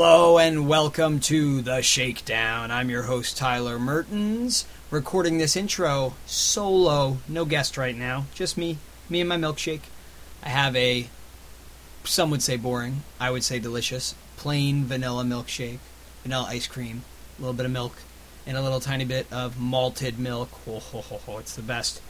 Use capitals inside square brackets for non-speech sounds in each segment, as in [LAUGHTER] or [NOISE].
Hello and welcome to the Shakedown. I'm your host Tyler Mertens, recording this intro solo, no guest right now, just me, me and my milkshake. I have a some would say boring, I would say delicious, plain vanilla milkshake, vanilla ice cream, a little bit of milk, and a little tiny bit of malted milk. Oh, ho, ho, ho, it's the best.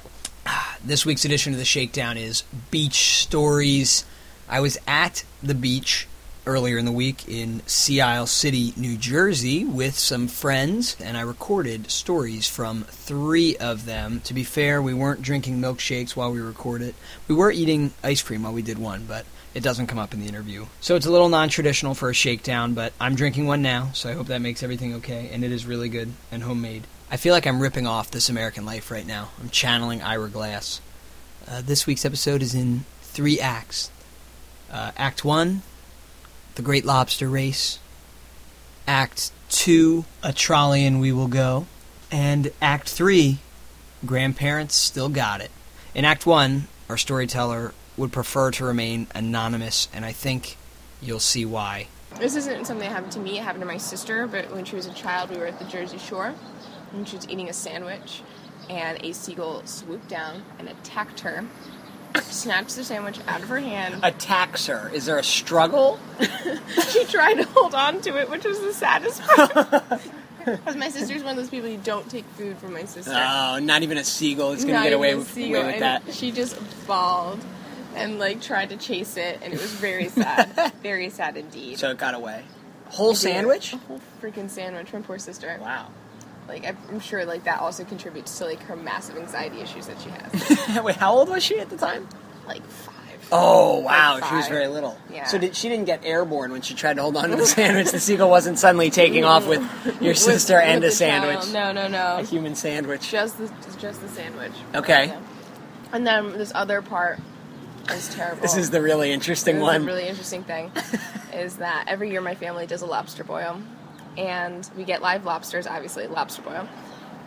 Ah, This week's edition of the Shakedown is Beach Stories. I was at the beach earlier in the week in Sea Isle City, New Jersey, with some friends, and I recorded stories from three of them. To be fair, we weren't drinking milkshakes while we recorded. We were eating ice cream while we did one, but it doesn't come up in the interview. So it's a little non traditional for a shakedown, but I'm drinking one now, so I hope that makes everything okay, and it is really good and homemade. I feel like I'm ripping off This American Life right now. I'm channeling Ira Glass. Uh, this week's episode is in three acts. Uh, act 1, The Great Lobster Race. Act 2, A Trolley and We Will Go. And Act 3, Grandparents Still Got It. In Act 1, our storyteller would prefer to remain anonymous, and I think you'll see why. This isn't something that happened to me, it happened to my sister, but when she was a child, we were at the Jersey Shore, and she was eating a sandwich, and a seagull swooped down and attacked her, snatched the sandwich out of her hand. Attacks her. Is there a struggle? [LAUGHS] She tried to hold on to it, which was the saddest part. [LAUGHS] Because my sister's one of those people who don't take food from my sister. Oh, not even a seagull is going to get away with, away with that. She just bawled and like tried to chase it, and it was very sad. [LAUGHS] very sad indeed. So it got away. Whole sandwich? A whole freaking sandwich, from poor sister. Wow. Like I'm- sure like that also contributes to like her massive anxiety issues that she has. [LAUGHS] Wait, how old was she at the time? like five. Oh, wow. Like she was very little. Yeah. So did, she didn't get airborne when she tried to hold on to the [LAUGHS] sandwich. The seagull wasn't suddenly taking off with [LAUGHS] your sister with and a sandwich. child. No, no, no. A human sandwich. Just the just the sandwich. Okay. Yeah. And then this other part is terrible. This is the really interesting This is one. really interesting thing is that every year my family does a lobster boil, and we get live lobsters, obviously lobster boil,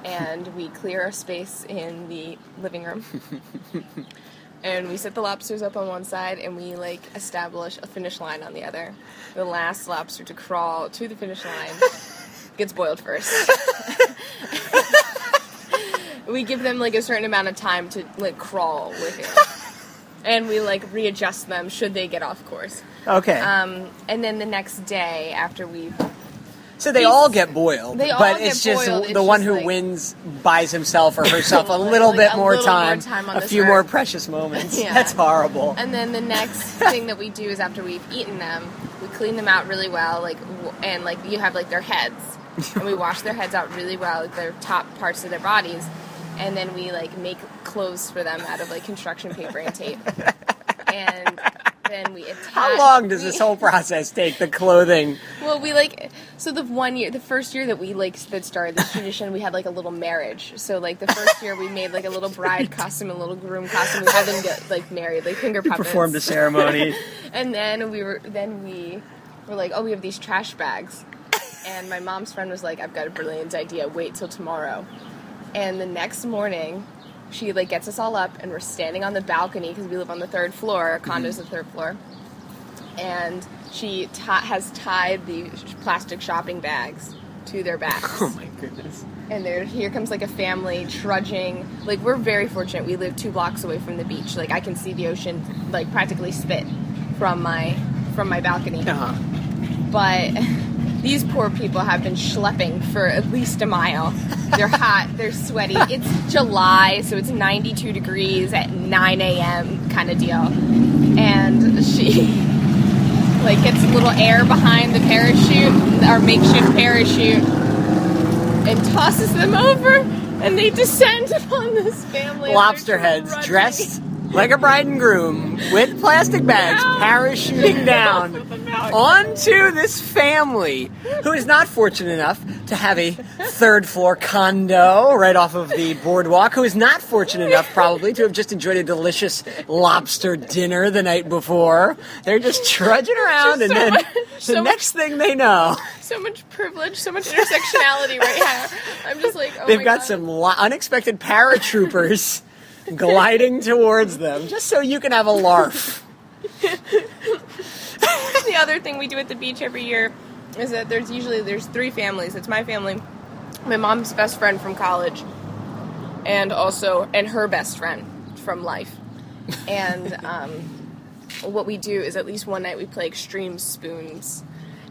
and we clear a space in the living room. [LAUGHS] And we set the lobsters up on one side, and we like establish a finish line on the other. The last lobster to crawl to the finish line [LAUGHS] gets boiled first. [LAUGHS] we give them like a certain amount of time to like crawl with it, and we like readjust them should they get off course. okay. Um, and then the next day after we've so they all get boiled. they all but it's just boiled, the it's one just who like- wins buys himself or herself a [LAUGHS] little like bit a more little more time, time on a few more precious moments. [LAUGHS] Yeah. That's horrible. And then the next [LAUGHS] thing that we do is after we've eaten them, we clean them out really well, like and like you have like their heads, and we wash their heads out really well, like their top parts of their bodies, and then we like make clothes for them out of like construction paper and tape, and then we attach. How long does this whole process take? The clothing. [LAUGHS] Well, we like so the one year, the first year that we like that started this tradition, we had like a little marriage. So like the first year, we made like a little bride [LAUGHS] costume, and a little groom costume. We had them get like married, like finger puppets. We Performed a ceremony. [LAUGHS] And then we were then we were like, oh, we have these trash bags. And my mom's friend was like, I've got a brilliant idea. Wait till tomorrow. And the next morning, she like gets us all up, and we're standing on the balcony because we live on the third floor. Our condo's the third floor. And she ti has tied the sh- plastic shopping bags to their backs [LAUGHS] oh my goodness. and there here comes like a family trudging like we're very fortunate we live two blocks away from the beach like i can see the ocean like practically spit from my from my balcony Uh-huh. but [LAUGHS] these poor people have been schlepping for at least a mile. They're [LAUGHS] hot they're sweaty. It's july so it's 92 degrees at 9 a.m kind of deal. And she [LAUGHS] like gets a little air behind the parachute our makeshift parachute and tosses them over, and they descend [LAUGHS] upon this family. Lobster heads dressed like a bride and groom with plastic bags parachuting [LAUGHS] down Off of the balcony. onto this family who is not fortunate enough to have a third floor condo right off of the boardwalk, who is not fortunate enough probably to have just enjoyed a delicious lobster dinner the night before. They're just trudging around Just and so then much- the so next thing they know, So much privilege, so much intersectionality right now. I'm just like, oh they've got God. some lo- unexpected paratroopers gliding towards them just so you can have a larf. [LAUGHS] the other thing we do at the beach every year is that there's usually there's three families. It's my family, my mom's best friend from college, and also and her best friend from life. And [LAUGHS] um, what we do is at least one night we play extreme spoons.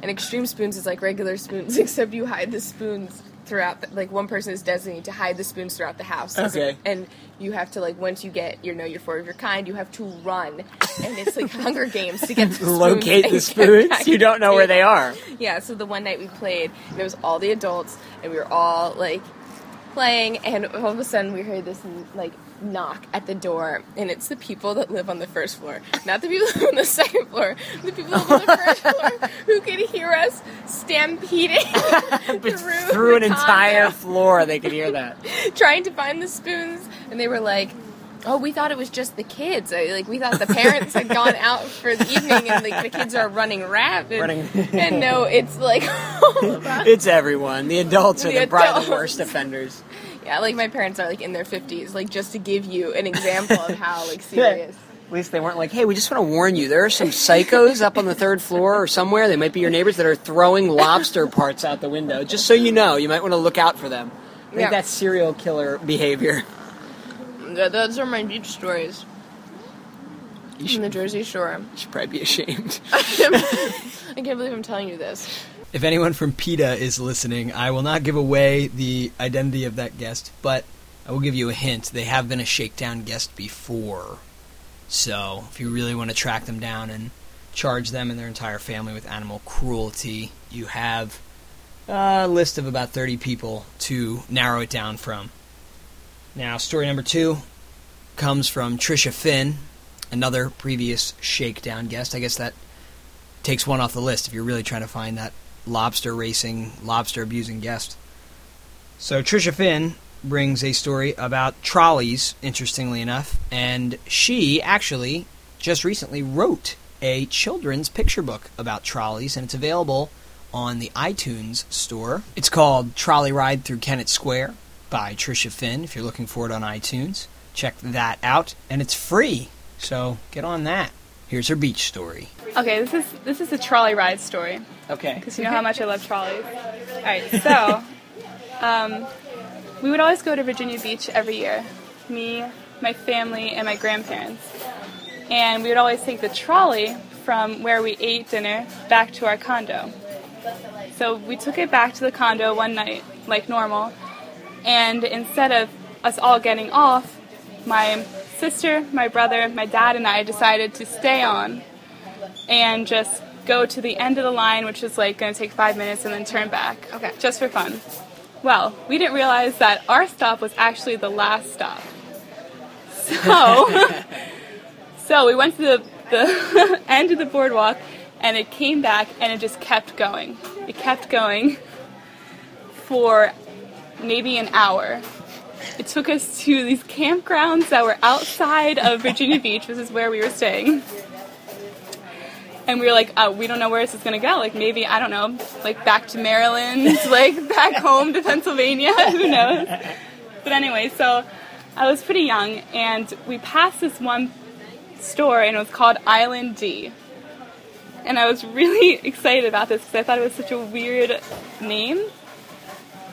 And extreme spoons is like regular spoons, [LAUGHS] except you hide the spoons throughout. The, like one person is designated to hide the spoons throughout the house. Okay. And you have to like once you get you know you're four of your kind, you have to run, and it's like [LAUGHS] Hunger Games to get the spoons Locate the spoons. You don't know where they are. yeah, so the one night we played, and it was all the adults, and we were all like playing, and all of a sudden we heard this like knock at the door, and it's the people that live on the first floor, not the people [LAUGHS] on the second floor, the people on the first [LAUGHS] floor who could hear us stampeding [LAUGHS] through, Through an entire condo, floor, they could hear that. trying to find the spoons, and they were like. Oh, we thought it was just the kids. Like we thought the parents had gone [LAUGHS] out for the evening, and like the kids are running rapid. Running- and no, it's like [LAUGHS] all of us. It's everyone. The adults are The probably the worst offenders. Yeah, like my parents are like in their fifties, like just to give you an example of how like [LAUGHS] serious. At least they weren't like, hey, we just want to warn you. There are some psychos up on the third floor or somewhere. They might be your neighbors that are throwing lobster parts out the window. Just so you know, you might want to look out for them. I think Yeah. that's serial killer behavior. Yeah, those are my beach stories You from should, the Jersey Shore. you should probably be ashamed. [LAUGHS] I can't believe I'm telling you this. If anyone from PETA is listening, I will not give away the identity of that guest, but I will give you a hint. They have been a shakedown guest before. So, if you really want to track them down and charge them and their entire family with animal cruelty, you have a list of about 30 people to narrow it down from. Now, story number two comes from Tricia Finn, another previous shakedown guest. I guess that takes one off the list if you're really trying to find that lobster racing, lobster abusing guest. So Tricia Finn brings a story about trolleys, interestingly enough, and she actually just recently wrote a children's picture book about trolleys, and it's available on the iTunes store. It's called Trolley Ride Through Kennett Square by Tricia Finn. If you're looking for it on iTunes, check that out, and it's free. So get on that. Here's her beach story. Okay, this is this is a trolley ride story Okay. because you know how much I love trolleys. All right, so [LAUGHS] um, we would always go to Virginia Beach every year, me, my family, and my grandparents, and we would always take the trolley from where we ate dinner back to our condo. So we took it back to the condo one night, like normal, and instead of us all getting off, my sister, my brother, my dad, and I decided to stay on and just go to the end of the line, which is like going to take five minutes, and then turn back. Okay. Just for fun. Well, we didn't realize that our stop was actually the last stop. So, [LAUGHS] so we went to the, the [LAUGHS] end of the boardwalk, and it came back, and it just kept going. It kept going for maybe an hour. It took us to these campgrounds that were outside of Virginia Beach, which is where we were staying. And we were like, oh, we don't know where this is gonna go. Like maybe I don't know, like back to Maryland, [LAUGHS] like back home to Pennsylvania. [LAUGHS] Who knows? But anyway, so I was pretty young, and we passed this one store, and it was called Island D. And I was really [LAUGHS] excited about this because I thought it was such a weird name.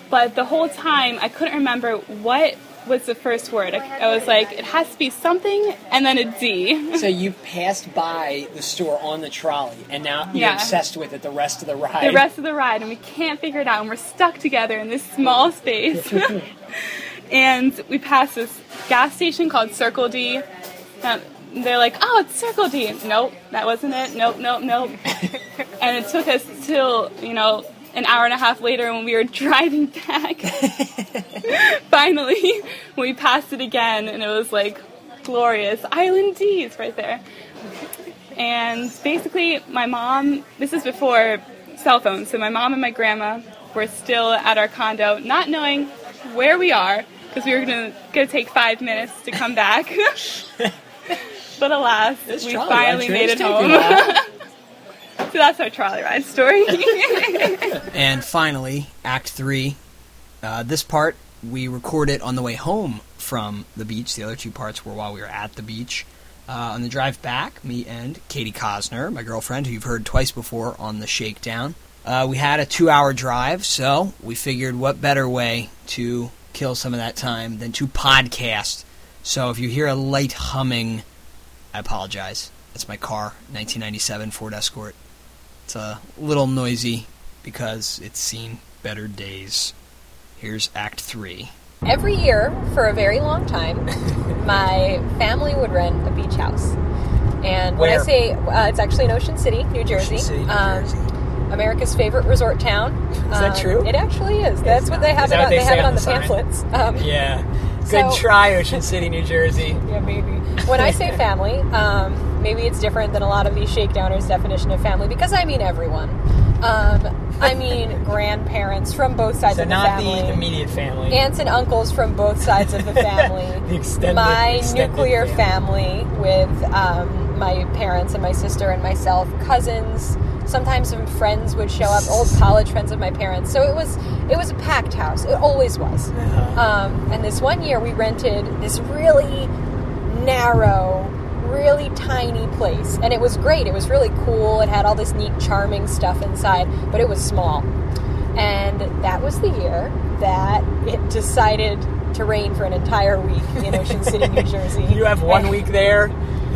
But the whole time, I couldn't remember what was the first word. I, I was like, it has to be something and then a D. So you passed by the store on the trolley, and now you're Yeah. obsessed with it the rest of the ride. the rest of the ride, and we can't figure it out, and we're stuck together in this small space. [LAUGHS] and we passed this gas station called Circle D. Um, they're like, oh, it's Circle D. Nope, that wasn't it. Nope, nope, nope. [LAUGHS] and it took us till, you know, an hour and a half later when we were [LAUGHS] driving back. [LAUGHS] Finally, we passed it again, and it was like glorious. Island D's right there. And basically, my mom, this is before cell phones, so my mom and my grandma were still at our condo, not knowing where we are, because we were going to take five minutes to come back. [LAUGHS] but alas, we finally made it home. So that's our trolley ride story. [LAUGHS] And finally, Act Three. Uh, this part we recorded on the way home from the beach. The other two parts were while we were at the beach. Uh, on the drive back, me and Katie Cosner, my girlfriend, who you've heard twice before on the Shakedown, Uh, we had a two-hour drive, so we figured what better way to kill some of that time than to podcast. So if you hear a light humming, I apologize. That's my car, 1997 Ford Escort. It's a little noisy because it's seen better days. Here's Act Three. Every year, for a very long time, [LAUGHS] my family would rent a beach house. And when I say uh, it's actually in Ocean City, New Jersey, City, New um, Jersey. America's favorite resort town. Is that true? It actually is. That's what they have it on. they They, have it on on the the pamphlets. Um, Yeah. Good So- try, Ocean City, New Jersey. [LAUGHS] Yeah, maybe. When I say [LAUGHS] family, um, maybe it's different than a lot of these shakedowners' definition of family because I mean everyone. Um, I mean [LAUGHS] grandparents from both sides So of the not family. the immediate family. aunts and uncles from both sides of the [LAUGHS] family. The extended- my extended nuclear family. family, with um, my parents and my sister and myself, cousins. Sometimes some friends would show up, old college friends of my parents. So it was it was a packed house. It always was. Uh-huh. Um, and this one year we rented this really narrow, place, and it was great. It was really cool. It had all this neat, charming stuff inside, but it was small. And that was the year that it decided to rain for an entire week in Ocean City, New [LAUGHS] Jersey. You have one week there.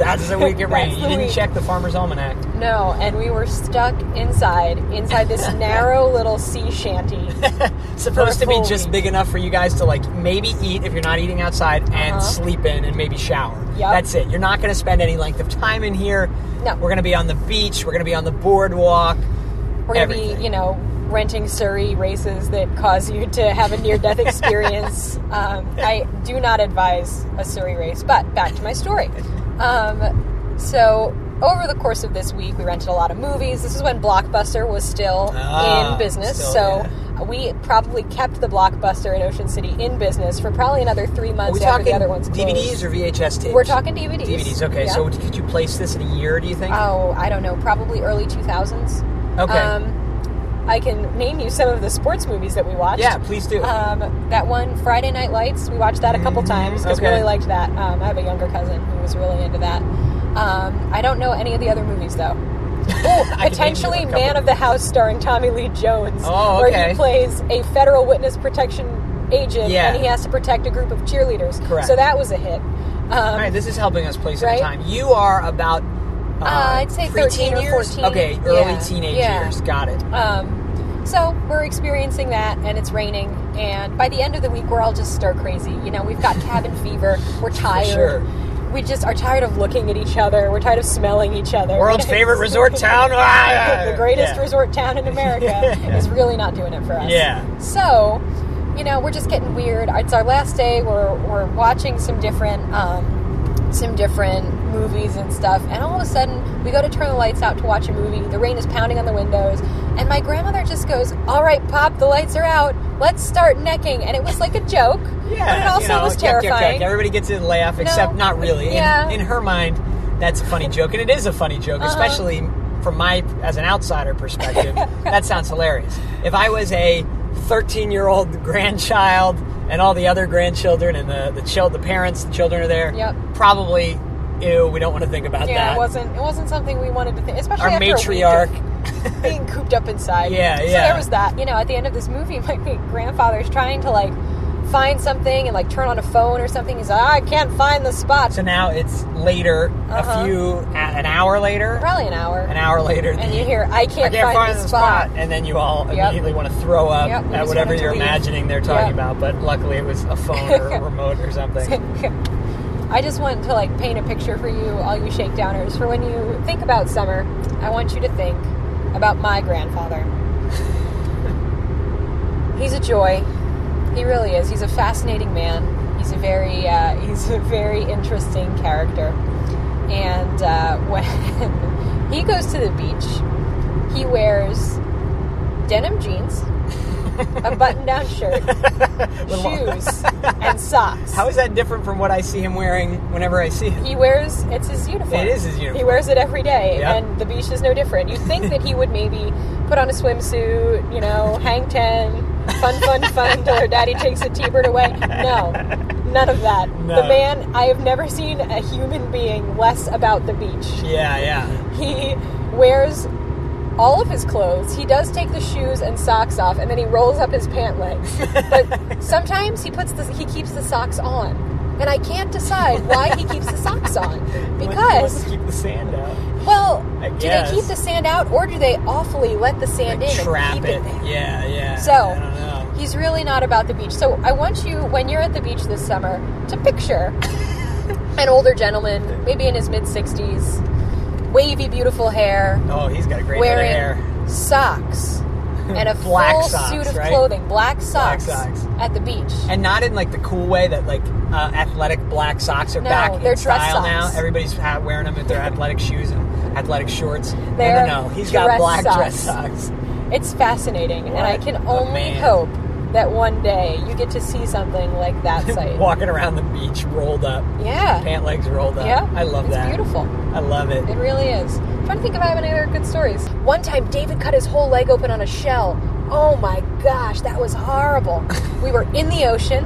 That's the week it rained. You didn't week. check the Farmer's Almanac. No, and we were stuck inside, inside this [LAUGHS] narrow little sea shanty. [LAUGHS] Supposed to be just week. big enough for you guys to like maybe eat if you're not eating outside and Uh-huh. sleep in and maybe shower. Yep. That's it. You're not going to spend any length of time in here. No. We're going to be on the beach. We're going to be on the boardwalk. We're going to be, you know, renting Surrey races that cause you to have a near death [LAUGHS] experience. um, I do not advise a Surrey race, but back to my story. Um, so, over the course of this week, we rented a lot of movies. This is when Blockbuster was still Ah, in business. still, so, yeah. we probably kept the Blockbuster in Ocean City in business for probably another three Are months we after talking the other ones closed. DVDs or VHS tapes? We're talking DVDs. DVDs. Okay, Yeah. so could you place this in a year? Do you think? Oh, I don't know, probably early 2000s. Okay. Um, I can name you some of the sports movies that we watched. yeah, please do. Um, that one, Friday Night Lights, we watched that a couple Mhm, times because we okay. really liked that. Um, I have a younger cousin who was really into that. Um, I don't know any of the other movies though. [LAUGHS] Oh, I can name you potentially. Man of the House starring Tommy Lee Jones, Oh, okay. where he plays a federal witness protection agent Yeah. and he has to protect a group of cheerleaders. Correct. So that was a hit. Um, All right, this is helping us place right? in time. You are about. Uh, Uh, I'd say 13 preteen or years? 14. Okay, early Yeah, teenage yeah. years. Got it. Um, so we're experiencing that, and it's raining. And by the end of the week, we're all just stir crazy. You know, we've got [LAUGHS] cabin fever. We're tired. sure. We just are tired of looking at each other. We're tired of smelling each other. World's [LAUGHS] favorite resort town. [LAUGHS] Ah, the greatest yeah. resort town in America Yeah. is really not doing it for us. Yeah. So, you know, we're just getting weird. It's our last day. We're we're watching some different um, some different movies and stuff, and all of a sudden we go to turn the lights out to watch a movie. The rain is pounding on the windows, and my grandmother just goes, "All right, Pop, the lights are out. Let's start necking." And it was like a joke, Yeah, but it also you know, was yuck, yuck, yuck. terrifying. Everybody gets a laugh, except not really. In- Yeah. In, her mind, that's a funny joke, and it is a funny joke, Uh-huh. especially from my as an outsider perspective. [LAUGHS] that sounds hilarious. If I was a 13 year old grandchild and all the other grandchildren and the the child, the parents, the children are there. Yep. Probably, ew. We don't want to think about yeah, that. it wasn't. It wasn't something we wanted to think, especially Our after a week of matriarch. being cooped up inside. [LAUGHS] Yeah, So yeah. there was that. You know, at the end of this movie, [LAUGHS] my grandfather's trying to like find something and like turn on a phone or something. He's like, "Ah, I can't find the spot. So now it's later, Uh-huh. a few, an hour later, Probably an hour. an hour later, and the- you hear, I I can't, can't find, the spot. and then you all Yep. immediately want to throw up Yep, at whatever you're leave. imagining they're talking Yep. about. But luckily, it was a phone or a [LAUGHS] remote or something. [LAUGHS] I just want to like paint a picture for you, all you shakedowners, for when you think about summer. I want you to think about my grandfather. [LAUGHS] He's a joy. He really is. He's a fascinating man. He's a very uh, [LAUGHS] he's a very interesting character. And uh, [LAUGHS] when he goes to the beach, he wears denim jeans, a [LAUGHS] button-down shirt, shoes, and socks. How is that different from what I see him wearing whenever I see him? He wears it's his uniform. It is his uniform. He wears it every day, Yep. and the beach is no different. You'd think that he would maybe put on a swimsuit, you know, hang ten, fun, fun, fun, until her daddy takes the T-bird away. No, none of that. No. The man, I have never seen a human being less about the beach. Yeah, yeah. He wears all of his clothes. He does take the shoes and socks off, and then he rolls up his pant legs. but [LAUGHS] sometimes he puts the he keeps the socks on, and I can't decide why he keeps the socks on [LAUGHS] He wants because to keep the sand out. well, do they keep the sand out, or do they awfully let the sand Like, in trap and keep it, there? Yeah, yeah. So- I don't know. He's really not about the beach. So I want you, when you're at the beach this summer, to picture [LAUGHS] an older gentleman, maybe in his mid 60s, wavy, beautiful hair, Oh, he's got a great wearing hair. socks [LAUGHS] and a Black full socks, suit of right? clothing, black socks, socks. at the beach. And not in like the cool way that like uh, athletic black socks are No, back they're in style now. Everybody's wearing them with their [LAUGHS] athletic shoes and athletic shorts. They're no, no, no. He's got black socks. dress socks. It's fascinating, and I can only hope that one day you get to see something like that [LAUGHS] sight. Walking around the beach rolled up, yeah, pant legs rolled up. yeah, I love it's that. It's beautiful. I love it. It really is. I'm trying to think if I have any other good stories. One time, David cut his whole leg open on a shell. Oh my gosh, that was horrible. [LAUGHS] we were in the ocean,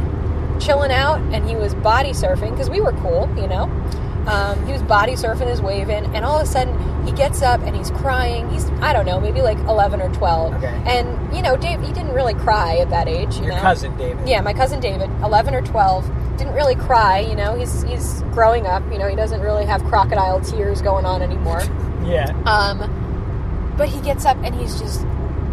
chilling out, and he was body surfing because we were cool, you know. Um, he was body surfing his wave in, and all of a sudden he gets up and he's crying. He's I don't know, maybe like 11 or 12. Okay. And you know, Dave, he didn't really cry at that age. You Your know? cousin David. Yeah, my cousin David, 11 or 12, didn't really cry. You know, he's he's growing up. You know, he doesn't really have crocodile tears going on anymore. [LAUGHS] Yeah. Um, but he gets up and he's just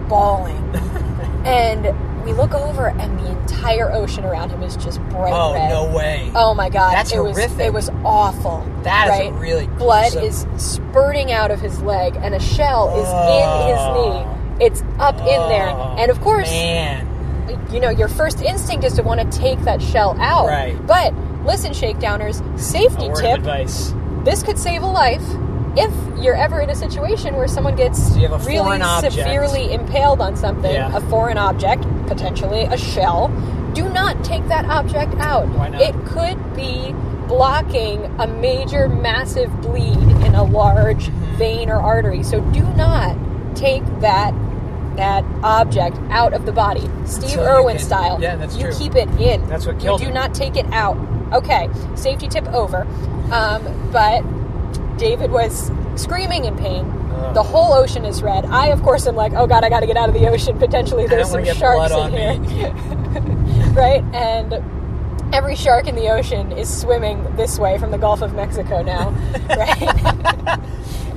bawling. [LAUGHS] and we look over, and the entire ocean around him is just bright Oh red. no way. Oh my god! That's it was horrific. it was awful. That is right? really blood is spurting out of his leg, and a shell is Oh. in his oh. knee. It's up in there, Oh, and of course, man. you know, your first instinct is to want to take that shell out. Right. But listen, shakedowners, safety tip: advice. this could save a life if you're ever in a situation where someone gets So you have a really object. severely impaled on something, Yeah. a foreign object, potentially a shell. Do not take that object out. Why not? It could be blocking a major, massive bleed in a large Mm-hmm. vein or artery. So do not take that that object out of the body, Steve Until Irwin can- style. yeah, that's you true. keep it in. That's what you killed do him. not take it out. Okay, safety tip over. Um, but David was screaming in pain. Ugh. The whole ocean is red. I, of course, am like, oh god, I got to get out of the ocean. Potentially, there's some want to get sharks in here, [LAUGHS] right? And every shark in the ocean is swimming this way from the Gulf of Mexico now, [LAUGHS] right?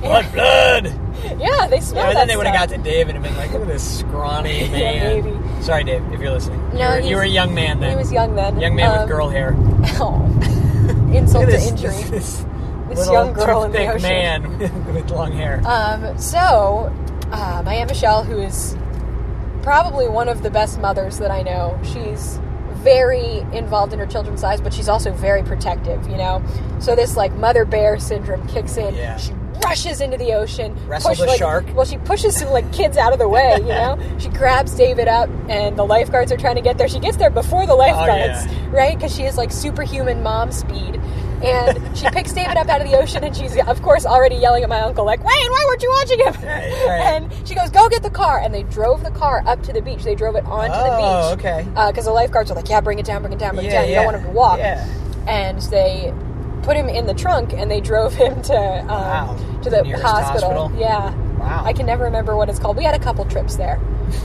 [LAUGHS] blood, blood. yeah, they smell Yeah, that then they would have got to David and been like, "Look at this scrawny Yeah, man." maybe. Sorry, Dave, if you're listening. No, you, were, you were a young man then. He was young then. young man Um, with girl hair. Oh, insult to this, injury. This, this This young girl in the ocean. man [LAUGHS] with, long hair. Um, so, uh, my Aunt Michelle, who is probably one of the best mothers that I know, she's very involved in her children's lives, but she's also very protective, you know? So, this like mother bear syndrome kicks in. Yeah. She rushes into the ocean. Wrestles a like- shark. Well, she pushes some like kids out of the way, you know? [LAUGHS] she grabs David up, and the lifeguards are trying to get there. She gets there before the lifeguards, Oh, yeah. right? Because she is like superhuman mom speed. And she picks David up out of the ocean, and she's, of course, already yelling at my uncle, like, Wayne, why weren't you watching him? Right, right. And she goes, Go get the car. And they drove the car up to the beach. They drove it onto Oh, the beach. okay. Because the lifeguards are like, Yeah, bring it down, bring it down, bring it Yeah, down. You yeah. don't want him to walk. Yeah. And they put him in the trunk, and they drove [LAUGHS] him to, um, Wow. to The the hospital. hospital? Yeah. Wow. I can never remember what it's called. We had a couple trips there.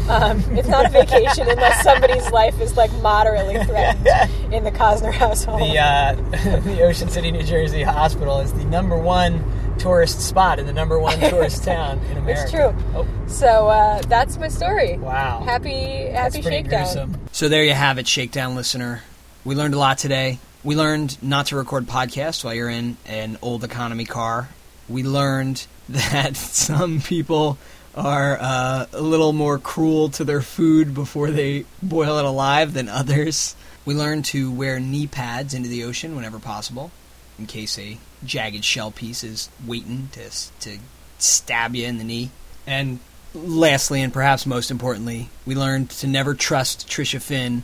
Um, it's not a vacation unless somebody's life is like moderately threatened [LAUGHS] in the Cosner household. The uh, [LAUGHS] the Ocean City, New Jersey hospital is the number one tourist spot in the number one [LAUGHS] tourist town in America. It's true. Oh, So uh, that's my story. wow. Happy, happy pretty shakedown. gruesome. So there you have it, Shakedown listener. We learned a lot today. We learned not to record podcasts while you're in an old economy car. We learned that some people are uh, a little more cruel to their food before they boil it alive than others. We learned to wear knee pads into the ocean whenever possible, in case a jagged shell piece is waiting to to stab you in the knee. And lastly, and perhaps most importantly, we learned to never trust Tricia Finn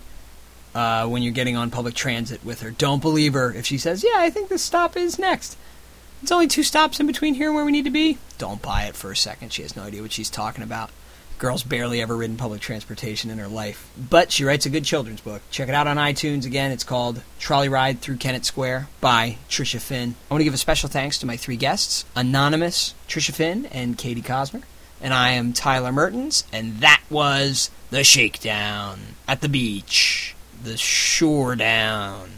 uh, when you're getting on public transit with her. Don't believe her if she says, "Yeah, I think this stop is next." It's only two stops in between here and where we need to be. Don't buy it for a second. She has no idea what she's talking about. Girl's barely ever ridden public transportation in her life. But she writes a good children's book. Check it out on iTunes. Again, it's called Trolley Ride Through Kennett Square by Tricia Finn. I want to give a special thanks to my three guests Anonymous, Tricia Finn, and Katie Cosner. And I am Tyler Mertens, and that was the Shakedown at the beach. The Shore Down.